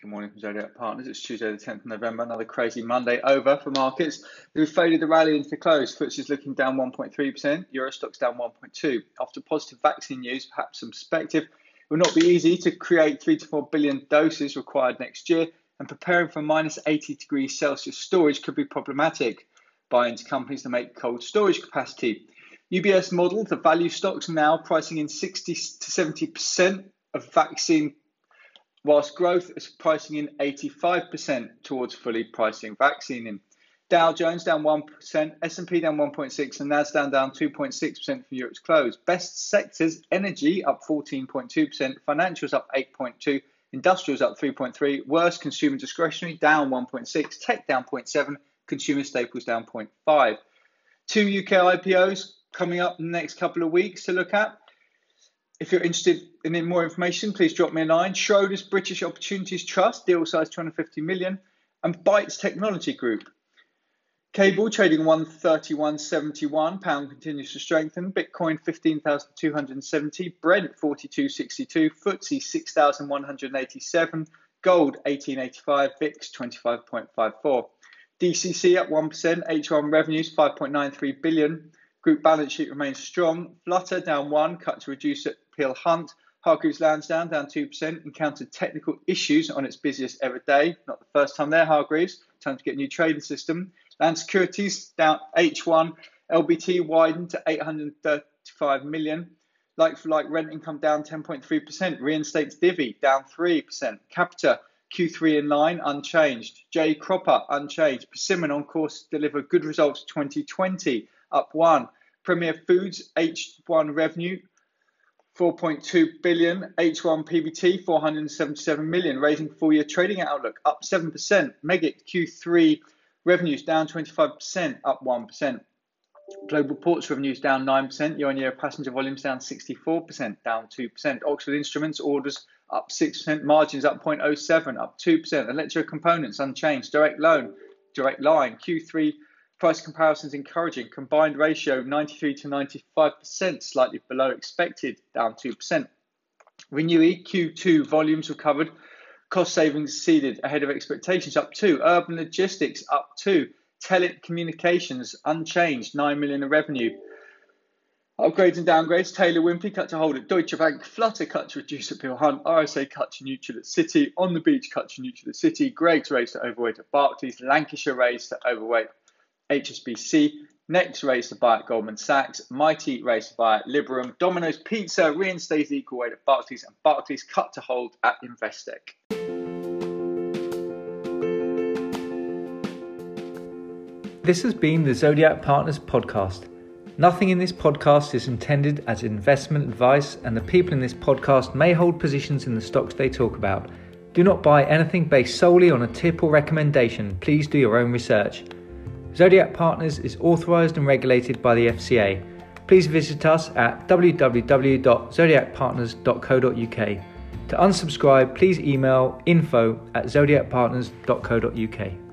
Good morning from Zodiac Partners. It's Tuesday, the 10th of November. Another crazy Monday over for markets. We've faded the rally into the close. FTSE's looking down 1.3%. Euro Stoxx down 1.2%. After positive vaccine news, perhaps some perspective. It will not be easy to create 3 to 4 billion doses required next year, and preparing for minus 80 degrees Celsius storage could be problematic. Buy into companies that make cold storage capacity. UBS model the value stocks now pricing in 60 to 70% of vaccine whilst growth is pricing in 85% towards fully pricing vaccine in. Dow Jones down 1%, S&P down 1.6 and Nasdaq down 2.6% from Europe's close. Best sectors, energy up 14.2%, financials up 8.2, industrials up 3.3%. worst consumer discretionary down 1.6, tech down 0.7, consumer staples down 0.5. Two UK IPOs coming up in the next couple of weeks to look at. If you're interested in more information, please drop me a line. Schroders British Opportunities Trust, deal size 250 million, and Bytes Technology Group. Cable trading 131.71, pound continues to strengthen. Bitcoin 15,270, Brent 42.62, FTSE 6,187, gold 1885, VIX 25.54. DCC up 1%, H1 revenues 5.93 billion. Group balance sheet remains strong. Flutter down 1, cut to reduce it Peel Hunt. Hargreaves Lansdown down 2%, encountered technical issues on its busiest ever day. Not the first time there, Hargreaves. Time to get a new trading system. Land Securities down H1. LBT widened to 835 million. Like for like rent income down 10.3%. Reinstates Divi down 3%. Capita Q3 in line unchanged. J Cropper unchanged. Persimmon on course to deliver good results 2020 up 1. Premier Foods H1 revenue 4.2 billion, H1 PBT 477 million, raising full year trading outlook up 7%. Meggitt Q3 revenues down 25%, up 1%. Global ports revenues down 9%, year on year passenger volumes down 64%, down 2%. Oxford Instruments orders up 6%, margins up 0.07, up 2%. Electrocomponents unchanged, direct loan, direct line, Q3 Price comparisons encouraging. Combined ratio 93 to 95%, slightly below expected, down 2%. Renew EQ2 volumes recovered. Cost savings exceeded ahead of expectations, up 2. Urban logistics up 2. Telecommunications unchanged, 9 million of revenue. Upgrades and downgrades. Taylor Wimpey cut to hold at Deutsche Bank. Flutter cut to reduce at Hunt. RSA cut to neutral at Citi. On the beach cut to neutral at Citi. Greggs raised to overweight at Barclays. Lancashire raised to overweight HSBC. Next race to buy at Goldman Sachs. Mitie race to buy at Liberum. Domino's Pizza reinstates equal weight at Barclays. And Barclays cut to hold at Investec. This has been the Zodiac Partners podcast. Nothing in this podcast is intended as investment advice, and the people in this podcast may hold positions in the stocks they talk about. Do not buy anything based solely on a tip or recommendation. Please do your own research. Zodiac Partners is authorised and regulated by the FCA. Please visit us at www.zodiacpartners.co.uk. To unsubscribe, please email info at zodiacpartners.co.uk.